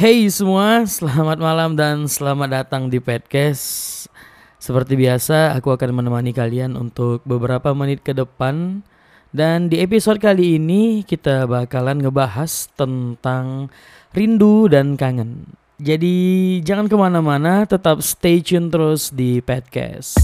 Hey semua, selamat malam dan selamat datang di podcast. Seperti biasa, aku akan menemani kalian untuk beberapa menit ke depan. Dan di episode kali ini kita bakalan ngebahas tentang rindu dan kangen. Jadi jangan ke mana-mana, tetap stay tune terus di podcast.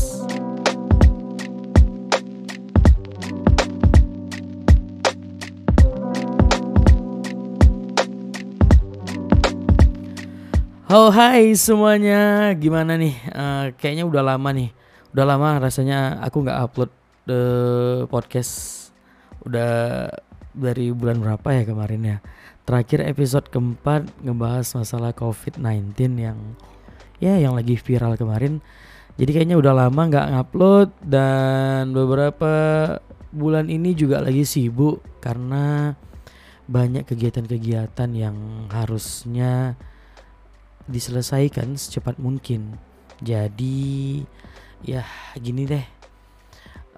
Oh hai semuanya, gimana nih? Uh, kayaknya udah lama nih, udah lama rasanya aku nggak upload the podcast. Udah dari bulan berapa ya kemarin ya? Terakhir episode keempat ngebahas masalah COVID-19 yang ya yang lagi viral kemarin. Jadi kayaknya udah lama nggak ngupload dan beberapa bulan ini juga lagi sibuk karena banyak kegiatan-kegiatan yang harusnya diselesaikan secepat mungkin. Jadi ya gini deh.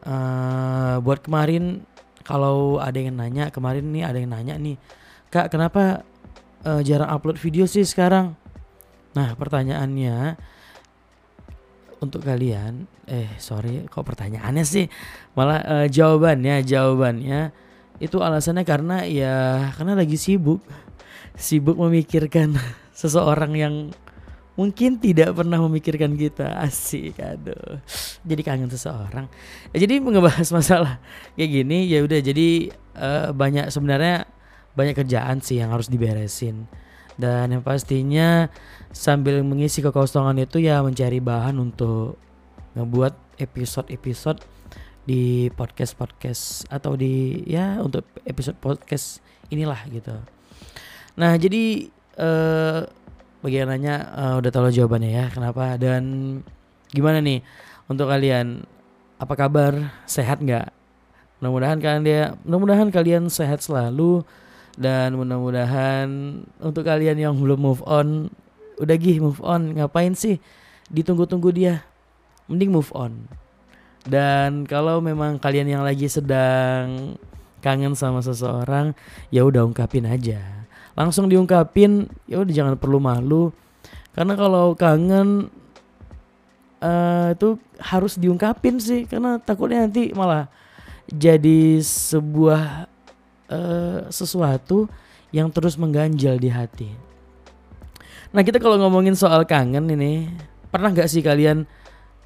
Uh, buat kemarin kalau ada yang nanya kemarin nih ada yang nanya nih kak kenapa uh, jarang upload video sih sekarang? Nah pertanyaannya untuk kalian eh sorry kok pertanyaannya sih malah uh, jawabannya jawabannya itu alasannya karena ya karena lagi sibuk sibuk memikirkan seseorang yang mungkin tidak pernah memikirkan kita. Asik aduh. Jadi kangen seseorang. Ya, jadi ngebahas masalah kayak gini ya udah. Jadi uh, banyak sebenarnya banyak kerjaan sih yang harus diberesin. Dan yang pastinya sambil mengisi kekosongan itu ya mencari bahan untuk ngebuat episode-episode di podcast-podcast atau di ya untuk episode podcast inilah gitu. Nah jadi uh, bagian nanya uh, udah tahu jawabannya ya kenapa? Dan gimana nih untuk kalian? Apa kabar? Sehat nggak? Mudah-mudahan kalian dia mudah-mudahan kalian sehat selalu. Dan mudah-mudahan untuk kalian yang belum move on udah gih move on ngapain sih ditunggu-tunggu dia? Mending move on. Dan kalau memang kalian yang lagi sedang kangen sama seseorang ya udah ungkapin aja langsung diungkapin ya udah jangan perlu malu karena kalau kangen uh, itu harus diungkapin sih karena takutnya nanti malah jadi sebuah uh, sesuatu yang terus mengganjal di hati. Nah kita kalau ngomongin soal kangen ini pernah nggak sih kalian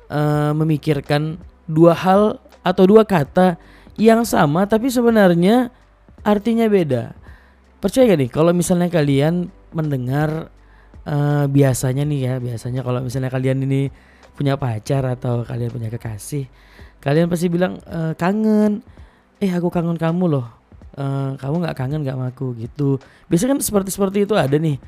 uh, memikirkan dua hal atau dua kata yang sama tapi sebenarnya artinya beda? Percaya gak nih kalau misalnya kalian mendengar uh, biasanya nih ya biasanya kalau misalnya kalian ini punya pacar atau kalian punya kekasih kalian pasti bilang e, kangen. Eh aku kangen kamu loh. Uh, kamu nggak kangen nggak sama aku? Gitu. Biasanya kan seperti seperti itu ada nih.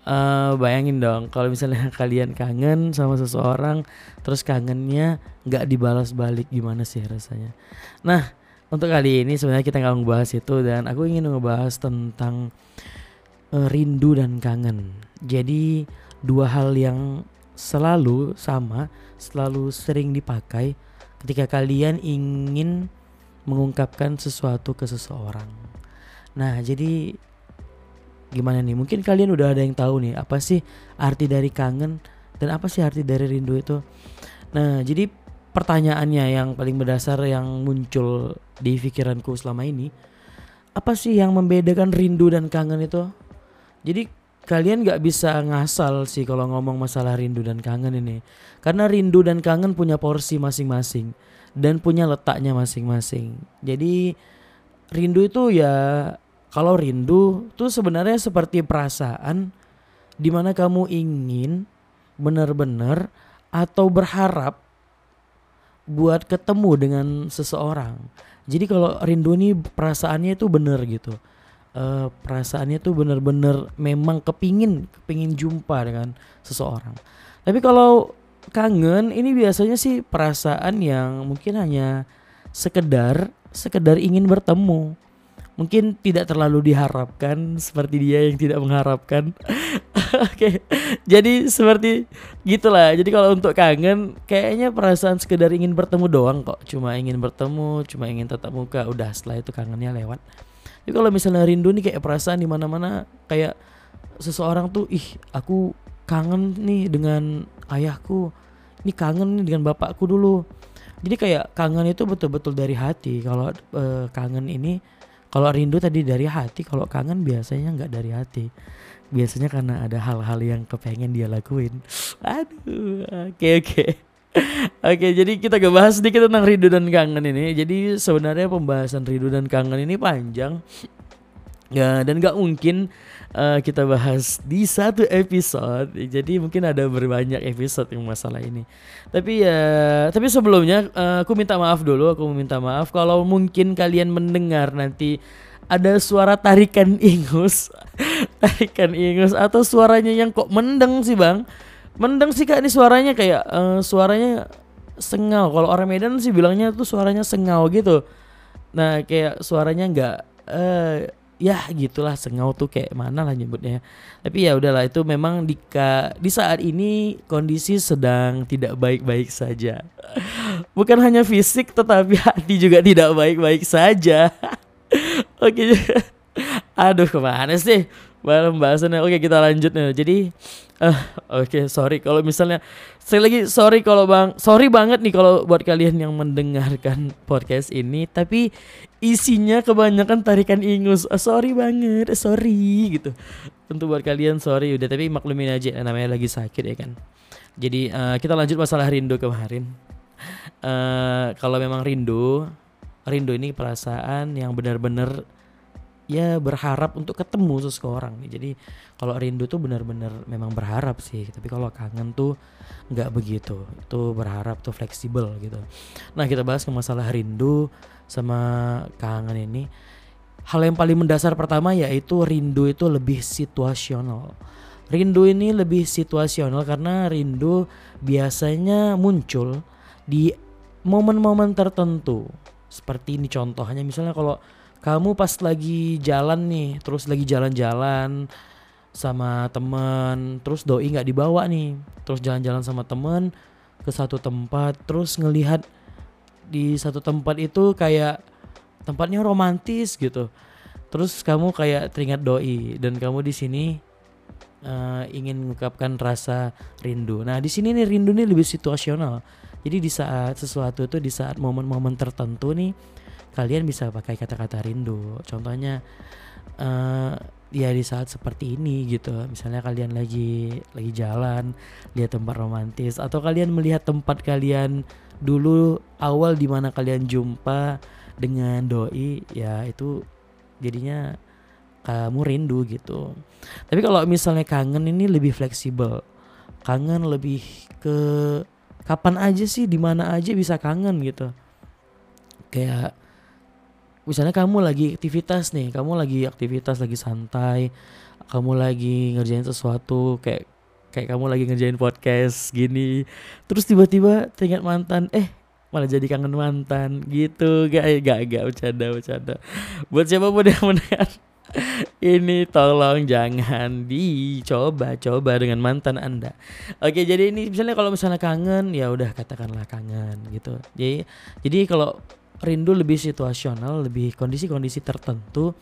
Uh, bayangin dong kalau misalnya kalian kangen sama seseorang terus kangennya nggak dibalas balik gimana sih rasanya? Nah untuk kali ini sebenarnya kita nggak ngebahas itu dan aku ingin ngebahas tentang uh, rindu dan kangen. Jadi dua hal yang selalu sama, selalu sering dipakai ketika kalian ingin mengungkapkan sesuatu ke seseorang. Nah, jadi gimana nih? Mungkin kalian udah ada yang tahu nih apa sih arti dari kangen dan apa sih arti dari rindu itu. Nah, jadi pertanyaannya yang paling berdasar yang muncul di pikiranku selama ini apa sih yang membedakan rindu dan kangen itu? Jadi kalian gak bisa ngasal sih kalau ngomong masalah rindu dan kangen ini. Karena rindu dan kangen punya porsi masing-masing dan punya letaknya masing-masing. Jadi rindu itu ya kalau rindu tuh sebenarnya seperti perasaan di mana kamu ingin benar-benar atau berharap buat ketemu dengan seseorang. Jadi kalau rindu ini perasaannya itu bener gitu. Uh, perasaannya tuh bener-bener memang kepingin kepingin jumpa dengan seseorang. Tapi kalau kangen ini biasanya sih perasaan yang mungkin hanya sekedar sekedar ingin bertemu mungkin tidak terlalu diharapkan seperti dia yang tidak mengharapkan. Oke. Jadi seperti gitulah. Jadi kalau untuk kangen kayaknya perasaan sekedar ingin bertemu doang kok. Cuma ingin bertemu, cuma ingin tatap muka. Udah setelah itu kangennya lewat. Jadi kalau misalnya rindu nih kayak perasaan di mana-mana kayak seseorang tuh ih aku kangen nih dengan ayahku ini kangen nih dengan bapakku dulu jadi kayak kangen itu betul-betul dari hati kalau uh, kangen ini kalau rindu tadi dari hati kalau kangen biasanya nggak dari hati biasanya karena ada hal-hal yang kepengen dia lakuin aduh oke oke. Oke, jadi kita gak bahas sedikit tentang rindu dan kangen ini. Jadi sebenarnya pembahasan rindu dan kangen ini panjang. Ya, dan gak mungkin uh, kita bahas di satu episode. Jadi mungkin ada berbanyak episode yang masalah ini. Tapi ya, tapi sebelumnya uh, aku minta maaf dulu. Aku minta maaf kalau mungkin kalian mendengar nanti ada suara tarikan ingus, tarikan ingus atau suaranya yang kok mendeng sih bang? Mendeng sih kak ini suaranya kayak uh, suaranya sengau. Kalau orang Medan sih bilangnya tuh suaranya sengau gitu. Nah kayak suaranya nggak uh, ya gitulah sengau tuh kayak mana lah nyebutnya. Tapi ya udahlah itu memang di di saat ini kondisi sedang tidak baik-baik saja. Bukan hanya fisik tetapi hati juga tidak baik-baik saja. Oke. Aduh ke mana sih pembahasannya oke kita lanjut nih. Jadi uh, oke sorry kalau misalnya saya lagi sorry kalau bang sorry banget nih kalau buat kalian yang mendengarkan podcast ini. Tapi isinya kebanyakan tarikan ingus oh, sorry banget sorry gitu untuk buat kalian sorry udah tapi maklumin aja namanya lagi sakit ya kan jadi uh, kita lanjut masalah rindu kemarin uh, kalau memang rindu rindu ini perasaan yang benar-benar ya berharap untuk ketemu seseorang. Jadi kalau rindu tuh benar-benar memang berharap sih. Tapi kalau kangen tuh nggak begitu. Itu berharap tuh fleksibel gitu. Nah kita bahas ke masalah rindu sama kangen ini. Hal yang paling mendasar pertama yaitu rindu itu lebih situasional. Rindu ini lebih situasional karena rindu biasanya muncul di momen-momen tertentu. Seperti ini contohnya misalnya kalau kamu pas lagi jalan nih terus lagi jalan-jalan sama temen terus doi nggak dibawa nih terus jalan-jalan sama temen ke satu tempat terus ngelihat di satu tempat itu kayak tempatnya romantis gitu. Terus kamu kayak teringat doi dan kamu di sini uh, ingin mengungkapkan rasa rindu. Nah di sini nih rindu nih lebih situasional. Jadi di saat sesuatu itu di saat momen-momen tertentu nih kalian bisa pakai kata-kata rindu. Contohnya uh, ya di saat seperti ini gitu. Misalnya kalian lagi lagi jalan lihat tempat romantis atau kalian melihat tempat kalian dulu awal di mana kalian jumpa dengan doi ya itu jadinya kamu rindu gitu. Tapi kalau misalnya kangen ini lebih fleksibel. Kangen lebih ke kapan aja sih di mana aja bisa kangen gitu. Kayak misalnya kamu lagi aktivitas nih kamu lagi aktivitas lagi santai kamu lagi ngerjain sesuatu kayak kayak kamu lagi ngerjain podcast gini terus tiba-tiba teringat mantan eh malah jadi kangen mantan gitu gak gak gak bercanda bercanda buat siapa pun yang mendengar ini tolong jangan dicoba coba dengan mantan anda oke jadi ini misalnya kalau misalnya kangen ya udah katakanlah kangen gitu jadi jadi kalau rindu lebih situasional, lebih kondisi-kondisi tertentu.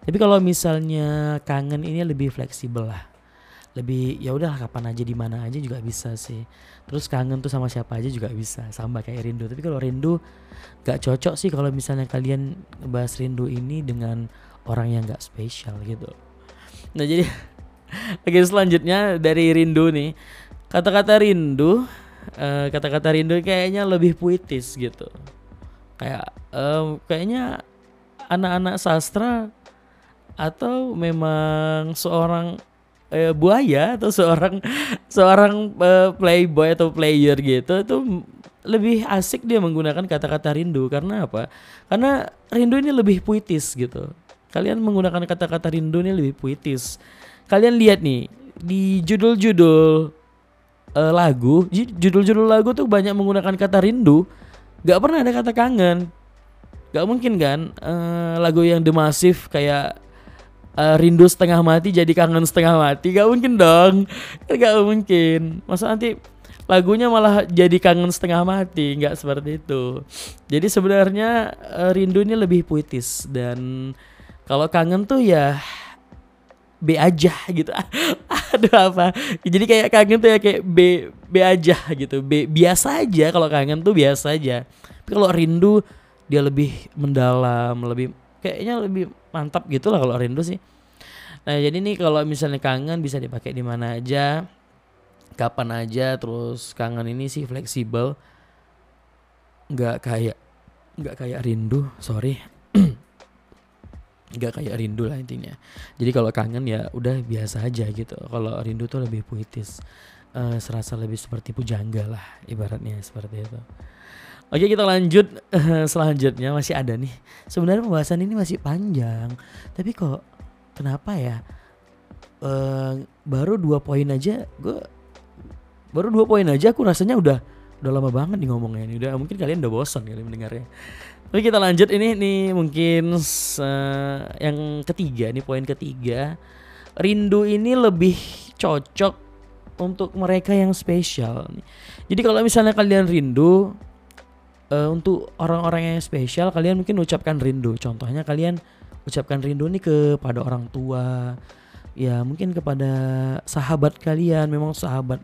Tapi kalau misalnya kangen ini lebih fleksibel lah. Lebih ya udah kapan aja di mana aja juga bisa sih. Terus kangen tuh sama siapa aja juga bisa, sama kayak rindu. Tapi kalau rindu gak cocok sih kalau misalnya kalian bahas rindu ini dengan orang yang gak spesial gitu. Nah jadi Oke selanjutnya dari rindu nih Kata-kata rindu eh, Kata-kata uh, rindu kayaknya lebih puitis gitu kayak um, kayaknya anak-anak sastra atau memang seorang eh, buaya atau seorang seorang uh, playboy atau player gitu itu lebih asik dia menggunakan kata-kata rindu karena apa? Karena rindu ini lebih puitis gitu. Kalian menggunakan kata-kata rindu ini lebih puitis. Kalian lihat nih di judul-judul uh, lagu, judul-judul lagu tuh banyak menggunakan kata rindu Gak pernah ada kata kangen. Gak mungkin kan uh, lagu yang The Massive kayak uh, rindu setengah mati jadi kangen setengah mati. Gak mungkin dong. Gak mungkin. Masa nanti lagunya malah jadi kangen setengah mati. Gak seperti itu. Jadi sebenarnya uh, rindu ini lebih puitis dan kalau kangen tuh ya B aja gitu aduh apa jadi kayak kangen tuh ya kayak B B aja gitu B biasa aja kalau kangen tuh biasa aja tapi kalau rindu dia lebih mendalam lebih kayaknya lebih mantap gitu lah kalau rindu sih. Nah jadi nih kalau misalnya kangen bisa dipakai di mana aja kapan aja terus kangen ini sih fleksibel. Nggak kayak nggak kayak rindu sorry. Nggak kayak rindu lah intinya. Jadi kalau kangen ya udah biasa aja gitu. Kalau rindu tuh lebih puitis. Uh, serasa lebih seperti pujangga lah ibaratnya seperti itu oke kita lanjut. Selanjutnya masih ada nih. Sebenarnya pembahasan ini masih panjang. Tapi kok kenapa ya? Uh, baru dua poin aja gue baru dua poin aja aku rasanya udah udah lama banget nih ngomongnya ini. Udah mungkin kalian udah bosan kali mendengarnya. Oke kita lanjut ini nih mungkin uh, yang ketiga nih poin ketiga. Rindu ini lebih cocok untuk mereka yang spesial. Jadi kalau misalnya kalian rindu uh, untuk orang-orang yang spesial kalian mungkin ucapkan rindu. Contohnya kalian ucapkan rindu nih kepada orang tua, ya mungkin kepada sahabat kalian. Memang sahabat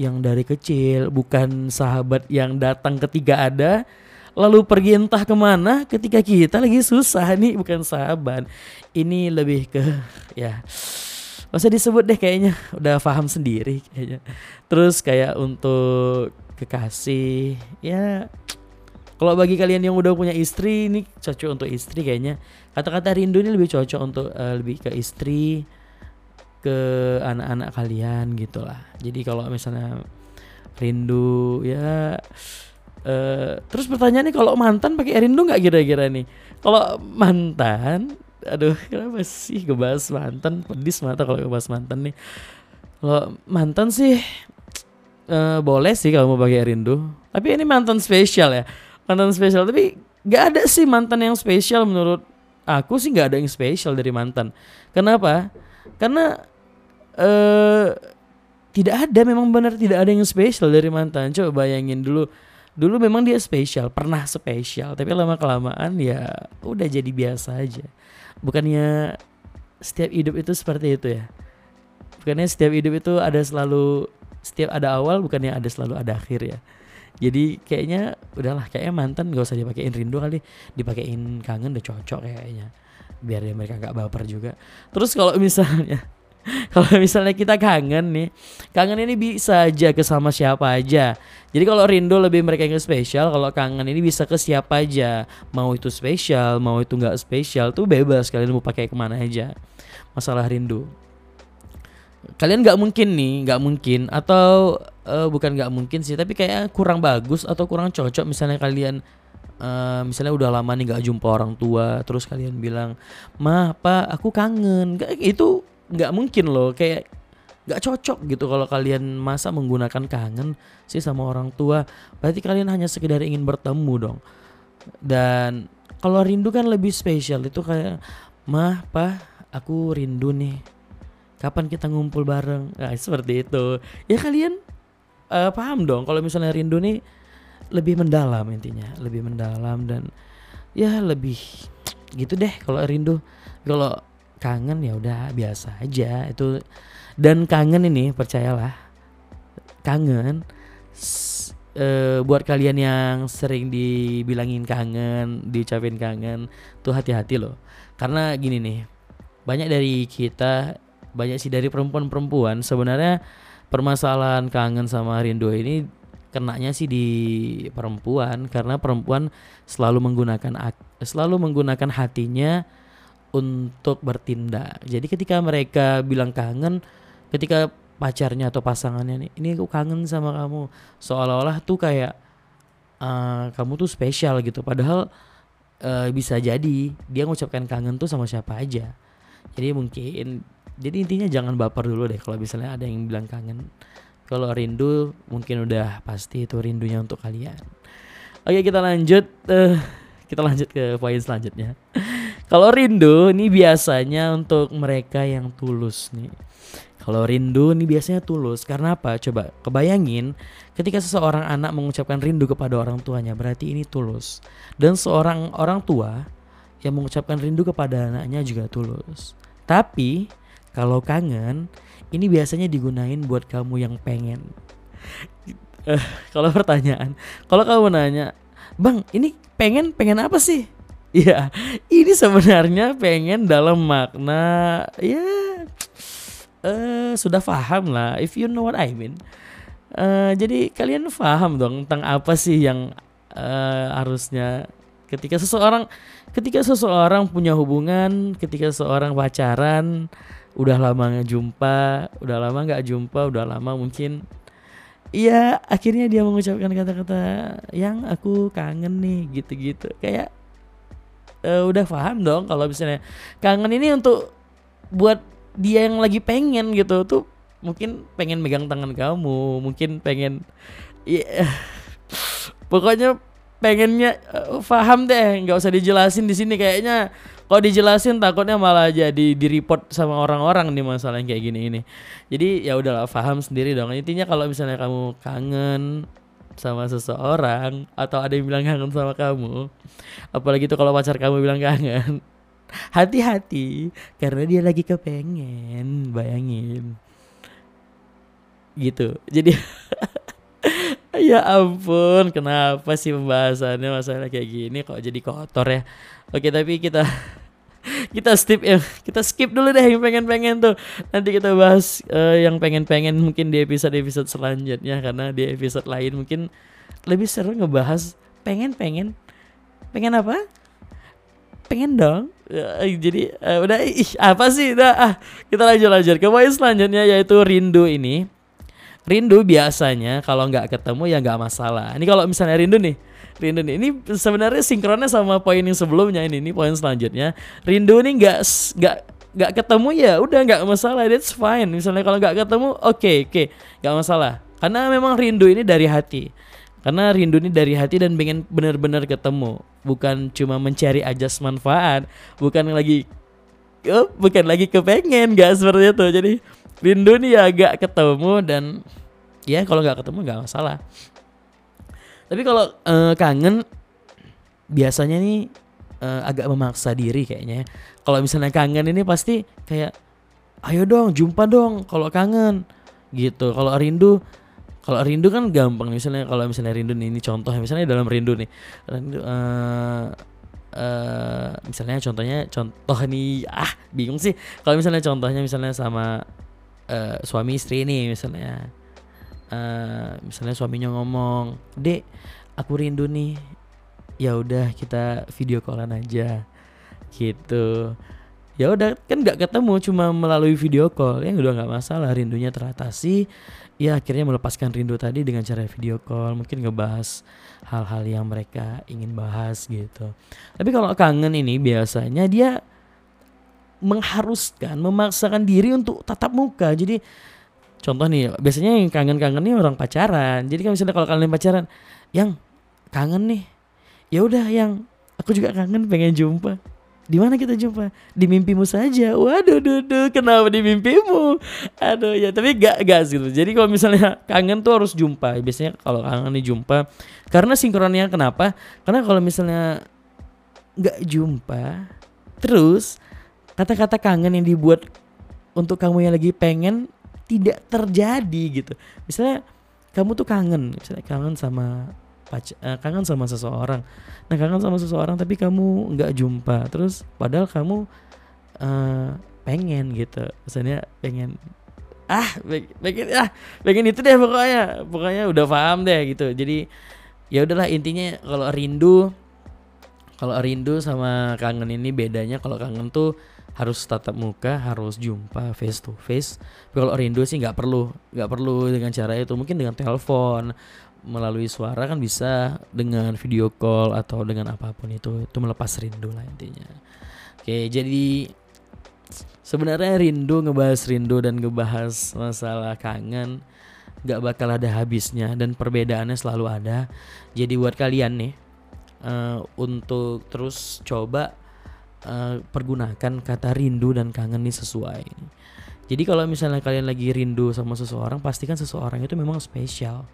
yang dari kecil bukan sahabat yang datang ketika ada lalu pergi entah ke mana ketika kita lagi susah nih bukan sahabat. Ini lebih ke ya masa disebut deh kayaknya. Udah paham sendiri kayaknya. Terus kayak untuk kekasih ya kalau bagi kalian yang udah punya istri ini cocok untuk istri kayaknya kata-kata rindu ini lebih cocok untuk uh, lebih ke istri ke anak-anak kalian gitulah jadi kalau misalnya rindu ya Uh, terus pertanyaannya kalau mantan pakai rindu nggak kira-kira nih? Kalau mantan, aduh kenapa sih ngebahas mantan pedis mata kalau ngebahas mantan nih. Kalau mantan sih uh, boleh sih kalau mau pakai rindu. Tapi ini mantan spesial ya, mantan spesial. Tapi nggak ada sih mantan yang spesial menurut aku sih nggak ada yang spesial dari mantan. Kenapa? Karena uh, tidak ada memang benar tidak ada yang spesial dari mantan. Coba bayangin dulu dulu memang dia spesial pernah spesial tapi lama kelamaan ya udah jadi biasa aja bukannya setiap hidup itu seperti itu ya bukannya setiap hidup itu ada selalu setiap ada awal bukannya ada selalu ada akhir ya jadi kayaknya udahlah kayaknya mantan gak usah dipakein rindu kali dipakein kangen udah cocok kayaknya biar ya mereka nggak baper juga terus kalau misalnya kalau misalnya kita kangen nih, kangen ini bisa aja ke sama siapa aja. Jadi kalau rindu lebih mereka yang spesial, kalau kangen ini bisa ke siapa aja. Mau itu spesial, mau itu nggak spesial, tuh bebas kalian mau pakai ke mana aja. Masalah rindu. Kalian nggak mungkin nih, nggak mungkin. Atau uh, bukan nggak mungkin sih, tapi kayak kurang bagus atau kurang cocok. Misalnya kalian Uh, misalnya udah lama nih gak jumpa orang tua terus kalian bilang mah apa aku kangen. Gak, itu nggak mungkin loh. Kayak nggak cocok gitu kalau kalian masa menggunakan kangen sih sama orang tua. Berarti kalian hanya sekedar ingin bertemu dong. Dan kalau rindu kan lebih spesial. Itu kayak mah pa aku rindu nih kapan kita ngumpul bareng? Nah, seperti itu. Ya kalian uh, paham dong kalau misalnya rindu nih lebih mendalam intinya lebih mendalam dan ya lebih gitu deh kalau rindu. Kalau kangen ya udah biasa aja itu. Dan kangen ini percayalah kangen uh, buat kalian yang sering dibilangin kangen diucapin kangen tuh hati-hati loh. Karena gini nih banyak dari kita banyak sih dari perempuan-perempuan sebenarnya permasalahan kangen sama rindu ini kenanya sih di perempuan karena perempuan selalu menggunakan selalu menggunakan hatinya untuk bertindak. Jadi ketika mereka bilang kangen, ketika pacarnya atau pasangannya nih, ini aku kangen sama kamu, seolah-olah tuh kayak uh, kamu tuh spesial gitu. Padahal uh, bisa jadi dia ngucapkan kangen tuh sama siapa aja. Jadi mungkin, jadi intinya jangan baper dulu deh kalau misalnya ada yang bilang kangen. Kalau rindu mungkin udah pasti itu rindunya untuk kalian. Oke kita lanjut, uh, kita lanjut ke poin selanjutnya. Kalau rindu ini biasanya untuk mereka yang tulus nih. Kalau rindu ini biasanya tulus karena apa? Coba kebayangin ketika seseorang anak mengucapkan rindu kepada orang tuanya berarti ini tulus. Dan seorang orang tua yang mengucapkan rindu kepada anaknya juga tulus. Tapi kalau kangen ini biasanya digunain buat kamu yang pengen. Uh, kalau pertanyaan, kalau kamu nanya, bang ini pengen pengen apa sih? Ya, ini sebenarnya pengen dalam makna ya uh, sudah paham lah. If you know what I mean. Uh, jadi kalian paham dong tentang apa sih yang uh, harusnya ketika seseorang ketika seseorang punya hubungan, ketika seseorang pacaran, udah lama nggak jumpa, udah lama nggak jumpa, udah lama mungkin Iya, akhirnya dia mengucapkan kata-kata yang aku kangen nih, gitu-gitu. Kayak uh, udah paham dong kalau misalnya kangen ini untuk buat dia yang lagi pengen gitu tuh mungkin pengen megang tangan kamu, mungkin pengen ya pokoknya pengennya uh, deh, nggak usah dijelasin di sini kayaknya kalau dijelasin takutnya malah jadi di report sama orang-orang nih masalah yang kayak gini ini. Jadi ya udahlah paham sendiri dong. Intinya kalau misalnya kamu kangen sama seseorang atau ada yang bilang kangen sama kamu, apalagi itu kalau pacar kamu bilang kangen, hati-hati karena dia lagi kepengen, bayangin. Gitu. Jadi ya ampun, kenapa sih pembahasannya masalah kayak gini? Kok jadi kotor ya? Oke, tapi kita kita skip ya. Kita skip dulu deh yang pengen-pengen tuh. Nanti kita bahas uh, yang pengen-pengen mungkin di episode-episode selanjutnya. Karena di episode lain mungkin lebih seru ngebahas pengen-pengen. Pengen apa? Pengen dong. Uh, jadi uh, udah ih apa sih? Udah ah kita lanjut lanjut ke poin selanjutnya yaitu rindu ini rindu biasanya kalau nggak ketemu ya nggak masalah. Ini kalau misalnya rindu nih rindu nih. Ini sebenarnya sinkronnya sama poin yang sebelumnya ini ini poin selanjutnya. Rindu nih nggak nggak nggak ketemu ya udah nggak masalah that's fine. Misalnya kalau nggak ketemu oke okay, oke okay, nggak masalah. Karena memang rindu ini dari hati. Karena rindu ini dari hati dan pengen benar-benar ketemu. Bukan cuma mencari ajas manfaat bukan lagi oh, bukan lagi kepengen nggak seperti itu. Jadi rindu nih ya agak ketemu dan ya kalau nggak ketemu nggak masalah tapi kalau uh, kangen biasanya nih uh, agak memaksa diri kayaknya. Ya. Kalau misalnya kangen ini pasti kayak ayo dong jumpa dong kalau kangen gitu. Kalau rindu kalau rindu kan gampang misalnya kalau misalnya rindu nih ini contoh misalnya dalam rindu nih rindu uh, uh, misalnya contohnya contoh nih ah bingung sih kalau misalnya contohnya misalnya sama uh, suami istri nih misalnya. Uh, misalnya suaminya ngomong dek aku rindu nih. Ya udah kita video callan aja. Gitu. Ya udah kan nggak ketemu cuma melalui video call. Ya udah nggak masalah rindunya teratasi. Ya akhirnya melepaskan rindu tadi dengan cara video call. Mungkin ngebahas hal-hal yang mereka ingin bahas gitu. Tapi kalau kangen ini biasanya dia mengharuskan memaksakan diri untuk tatap muka. Jadi contoh nih biasanya yang kangen-kangen nih orang pacaran. Jadi kan misalnya kalau kalian pacaran yang kangen nih. Ya udah yang aku juga kangen pengen jumpa. Di mana kita jumpa? Di mimpimu saja. Waduh duh, kenapa di mimpimu? Aduh ya tapi gak gas gitu jadi kalau misalnya kangen tuh harus jumpa. Biasanya kalau kangen nih jumpa. Karena sinkronnya kenapa? Karena kalau misalnya nggak jumpa terus kata-kata kangen yang dibuat untuk kamu yang lagi pengen tidak terjadi gitu. Misalnya kamu tuh kangen misalnya kangen sama uh, kangen sama seseorang. Nah kangen sama seseorang tapi kamu nggak jumpa terus padahal kamu uh, pengen gitu. Misalnya pengen ah pengen ah pengen itu deh pokoknya pokoknya udah paham deh gitu. Jadi ya udahlah intinya kalau rindu kalau rindu sama kangen ini bedanya kalau kangen tuh harus tatap muka harus jumpa face to face. Tapi kalau rindu sih nggak perlu nggak perlu dengan cara itu. Mungkin dengan telepon melalui suara kan bisa dengan video call atau dengan apa pun itu itu melepas rindu lah intinya. Oke jadi sebenarnya rindu ngebahas rindu dan ngebahas masalah kangen nggak bakal ada habisnya dan perbedaannya selalu ada. Jadi buat kalian nih uh, untuk terus coba uh, pergunakan kata rindu dan kangen ini sesuai. Jadi kalau misalnya kalian lagi rindu sama seseorang, pastikan seseorang itu memang spesial.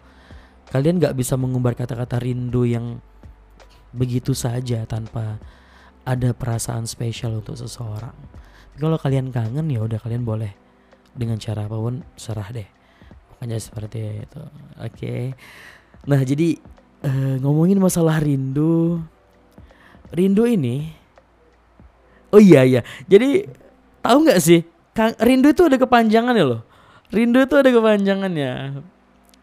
Kalian nggak bisa mengumbar kata-kata rindu yang begitu saja tanpa ada perasaan spesial untuk seseorang. kalau kalian kangen ya udah kalian boleh dengan cara apa pun serah deh pokoknya seperti itu oke okay. nah jadi uh, ngomongin masalah rindu rindu ini oh iya iya jadi tahu nggak sih rindu itu ada kepanjangannya loh rindu itu ada kepanjangannya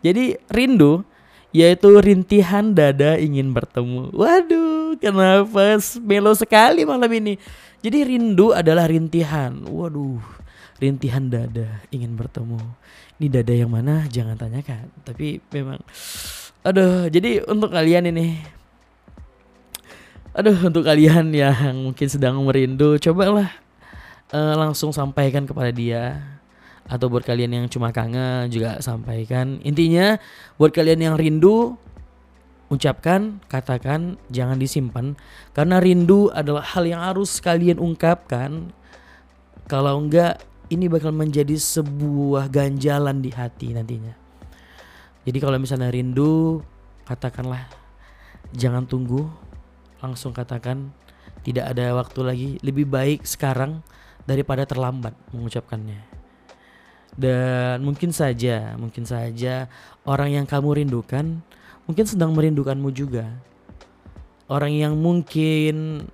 jadi rindu yaitu rintihan dada ingin bertemu. Waduh, kenapa melo sekali malam ini? Jadi rindu adalah rintihan. Waduh, rintihan dada ingin bertemu. Ini dada yang mana? Jangan tanyakan. Tapi memang, aduh. Jadi untuk kalian ini, aduh untuk kalian yang mungkin sedang merindu, cobalah uh, langsung sampaikan kepada dia atau buat kalian yang cuma kangen juga sampaikan. Intinya buat kalian yang rindu ucapkan, katakan, jangan disimpan karena rindu adalah hal yang harus kalian ungkapkan. Kalau enggak ini bakal menjadi sebuah ganjalan di hati nantinya. Jadi kalau misalnya rindu, katakanlah jangan tunggu, langsung katakan tidak ada waktu lagi, lebih baik sekarang daripada terlambat mengucapkannya. Dan mungkin saja, mungkin saja orang yang kamu rindukan mungkin sedang merindukanmu juga. Orang yang mungkin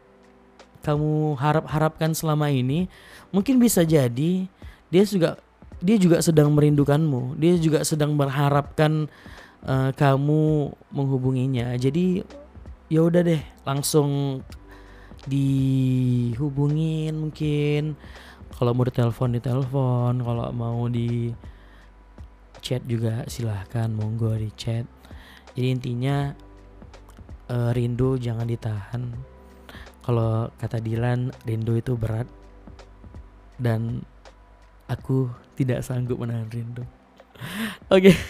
kamu harap-harapkan selama ini mungkin bisa jadi dia juga dia juga sedang merindukanmu. Dia juga sedang berharapkan uh, kamu menghubunginya. Jadi ya udah deh, langsung dihubungin mungkin. Kalau mau ditelepon ditelepon. Kalau mau di chat juga silahkan monggo di chat. Jadi intinya uh, rindu jangan ditahan. Kalau kata Dilan rindu itu berat. Dan aku tidak sanggup menahan rindu. Oke.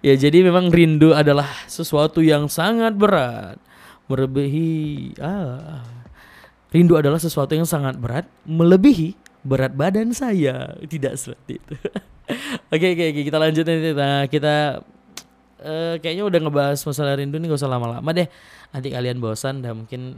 Ya jadi memang rindu adalah sesuatu yang sangat berat melebihi ah Rindu adalah sesuatu yang sangat berat, melebihi berat badan saya. Tidak seperti itu. oke, oke, oke, kita lanjut nanti. Nah, kita uh, kayaknya udah ngebahas masalah rindu nih gak usah lama-lama deh. Nanti kalian bosan dan mungkin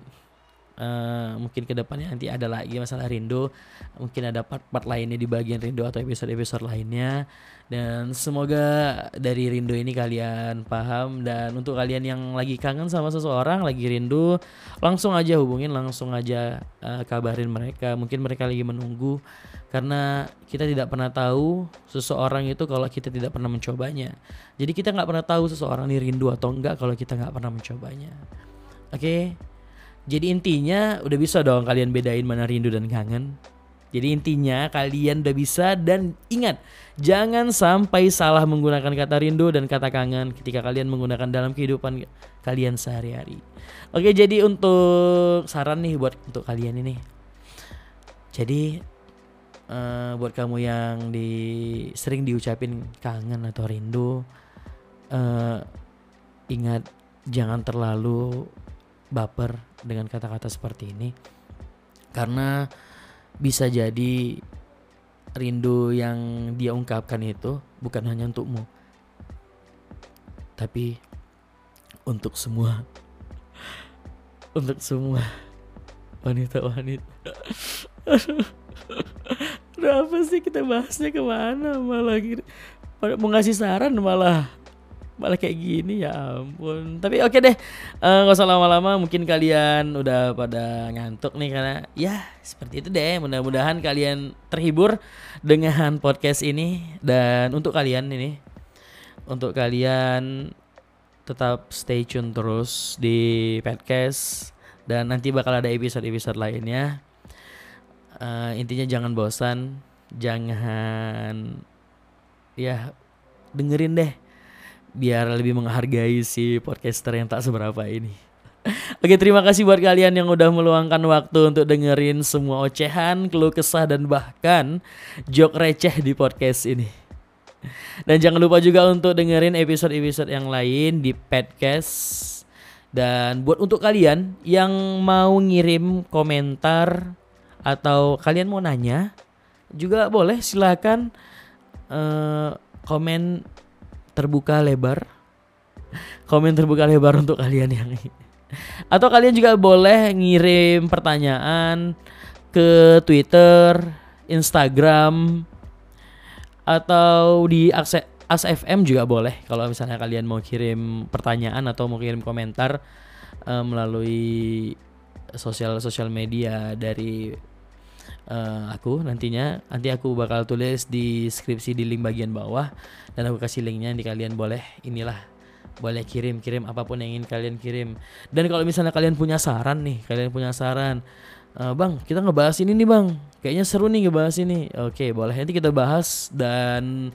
Uh, mungkin ke depannya nanti ada lagi masalah rindu. Mungkin ada part-part lainnya di bagian rindu atau episode-episode lainnya. Dan semoga dari rindu ini kalian paham. Dan untuk kalian yang lagi kangen sama seseorang lagi rindu langsung aja hubungin langsung aja uh, kabarin mereka. Mungkin mereka lagi menunggu. Karena kita tidak pernah tahu seseorang itu kalau kita tidak pernah mencobanya. Jadi kita nggak pernah tahu seseorang ini rindu atau enggak kalau kita nggak pernah mencobanya. Oke? okay? Jadi intinya udah bisa dong kalian bedain mana rindu dan kangen. Jadi intinya kalian udah bisa dan ingat jangan sampai salah menggunakan kata rindu dan kata kangen ketika kalian menggunakan dalam kehidupan kalian sehari-hari. Oke, jadi untuk saran nih buat untuk kalian ini. Jadi uh, buat kamu yang di sering diucapin kangen atau rindu uh, ingat jangan terlalu baper dengan kata-kata seperti ini. Karena bisa jadi rindu yang dia ungkapkan itu bukan hanya untukmu tapi untuk semua. Untuk semua wanita-wanita. Udah apa sih kita bahasnya ke mana malah? Mau ngasih saran malah malah kayak gini ya ampun. Tapi oke okay deh eh, nggak uh, usah lama-lama mungkin kalian udah pada ngantuk nih karena ya seperti itu deh. Mudah-mudahan kalian terhibur dengan podcast ini. Dan untuk kalian ini untuk kalian tetap stay tune terus di podcast. Dan nanti bakal ada episode-episode lainnya. Uh, intinya jangan bosan jangan ya dengerin deh biar lebih menghargai si podcaster yang tak seberapa ini. Oke terima kasih buat kalian yang udah meluangkan waktu untuk dengerin semua ocehan, keluh kesah dan bahkan jok receh di podcast ini. Dan jangan lupa juga untuk dengerin episode-episode yang lain di podcast. Dan buat untuk kalian yang mau ngirim komentar atau kalian mau nanya juga boleh silakan uh, komen terbuka lebar. Komen terbuka lebar untuk kalian yang. Atau kalian juga boleh ngirim pertanyaan ke Twitter, Instagram, atau di akses As FM juga boleh kalau misalnya kalian mau kirim pertanyaan atau mau kirim komentar uh, melalui sosial sosial media dari uh, aku nantinya nanti aku bakal tulis di deskripsi di link bagian bawah dan aku kasih linknya nanti kalian boleh inilah boleh kirim kirim apa pun yang ingin kalian kirim. Dan kalau misalnya kalian punya saran nih kalian punya saran uh, bang kita ngebahas ini nih bang. Kayaknya seru nih ngebahas ini. Oke boleh nanti kita bahas. Dan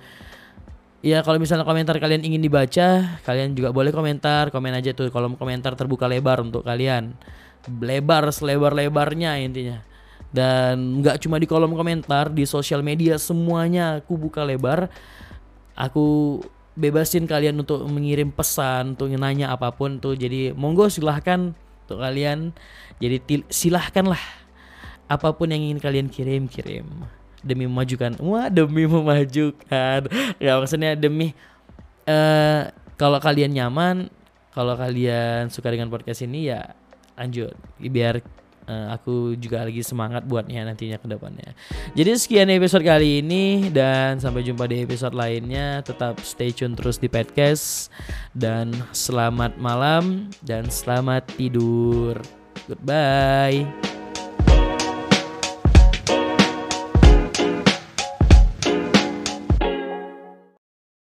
Ya kalau misalnya komentar kalian ingin dibaca, kalian juga boleh komentar, komen aja tuh kolom komentar terbuka lebar untuk kalian. Lebar selebar-lebarnya intinya. Dan nggak cuma di kolom komentar, di sosial media semuanya aku buka lebar. Aku bebasin kalian untuk mengirim pesan, untuk nanya apa pun tuh. Jadi monggo silahkan untuk kalian. Jadi silahkanlah apa pun yang ingin kalian kirim kirim demi memajukan wah demi memajukan ya maksudnya demi uh, kalau kalian nyaman kalau kalian suka dengan podcast ini ya lanjut biar uh, aku juga lagi semangat buatnya nantinya ke depannya. Jadi sekian episode kali ini dan sampai jumpa di episode lainnya. Tetap stay tune terus di podcast dan selamat malam dan selamat tidur. Goodbye.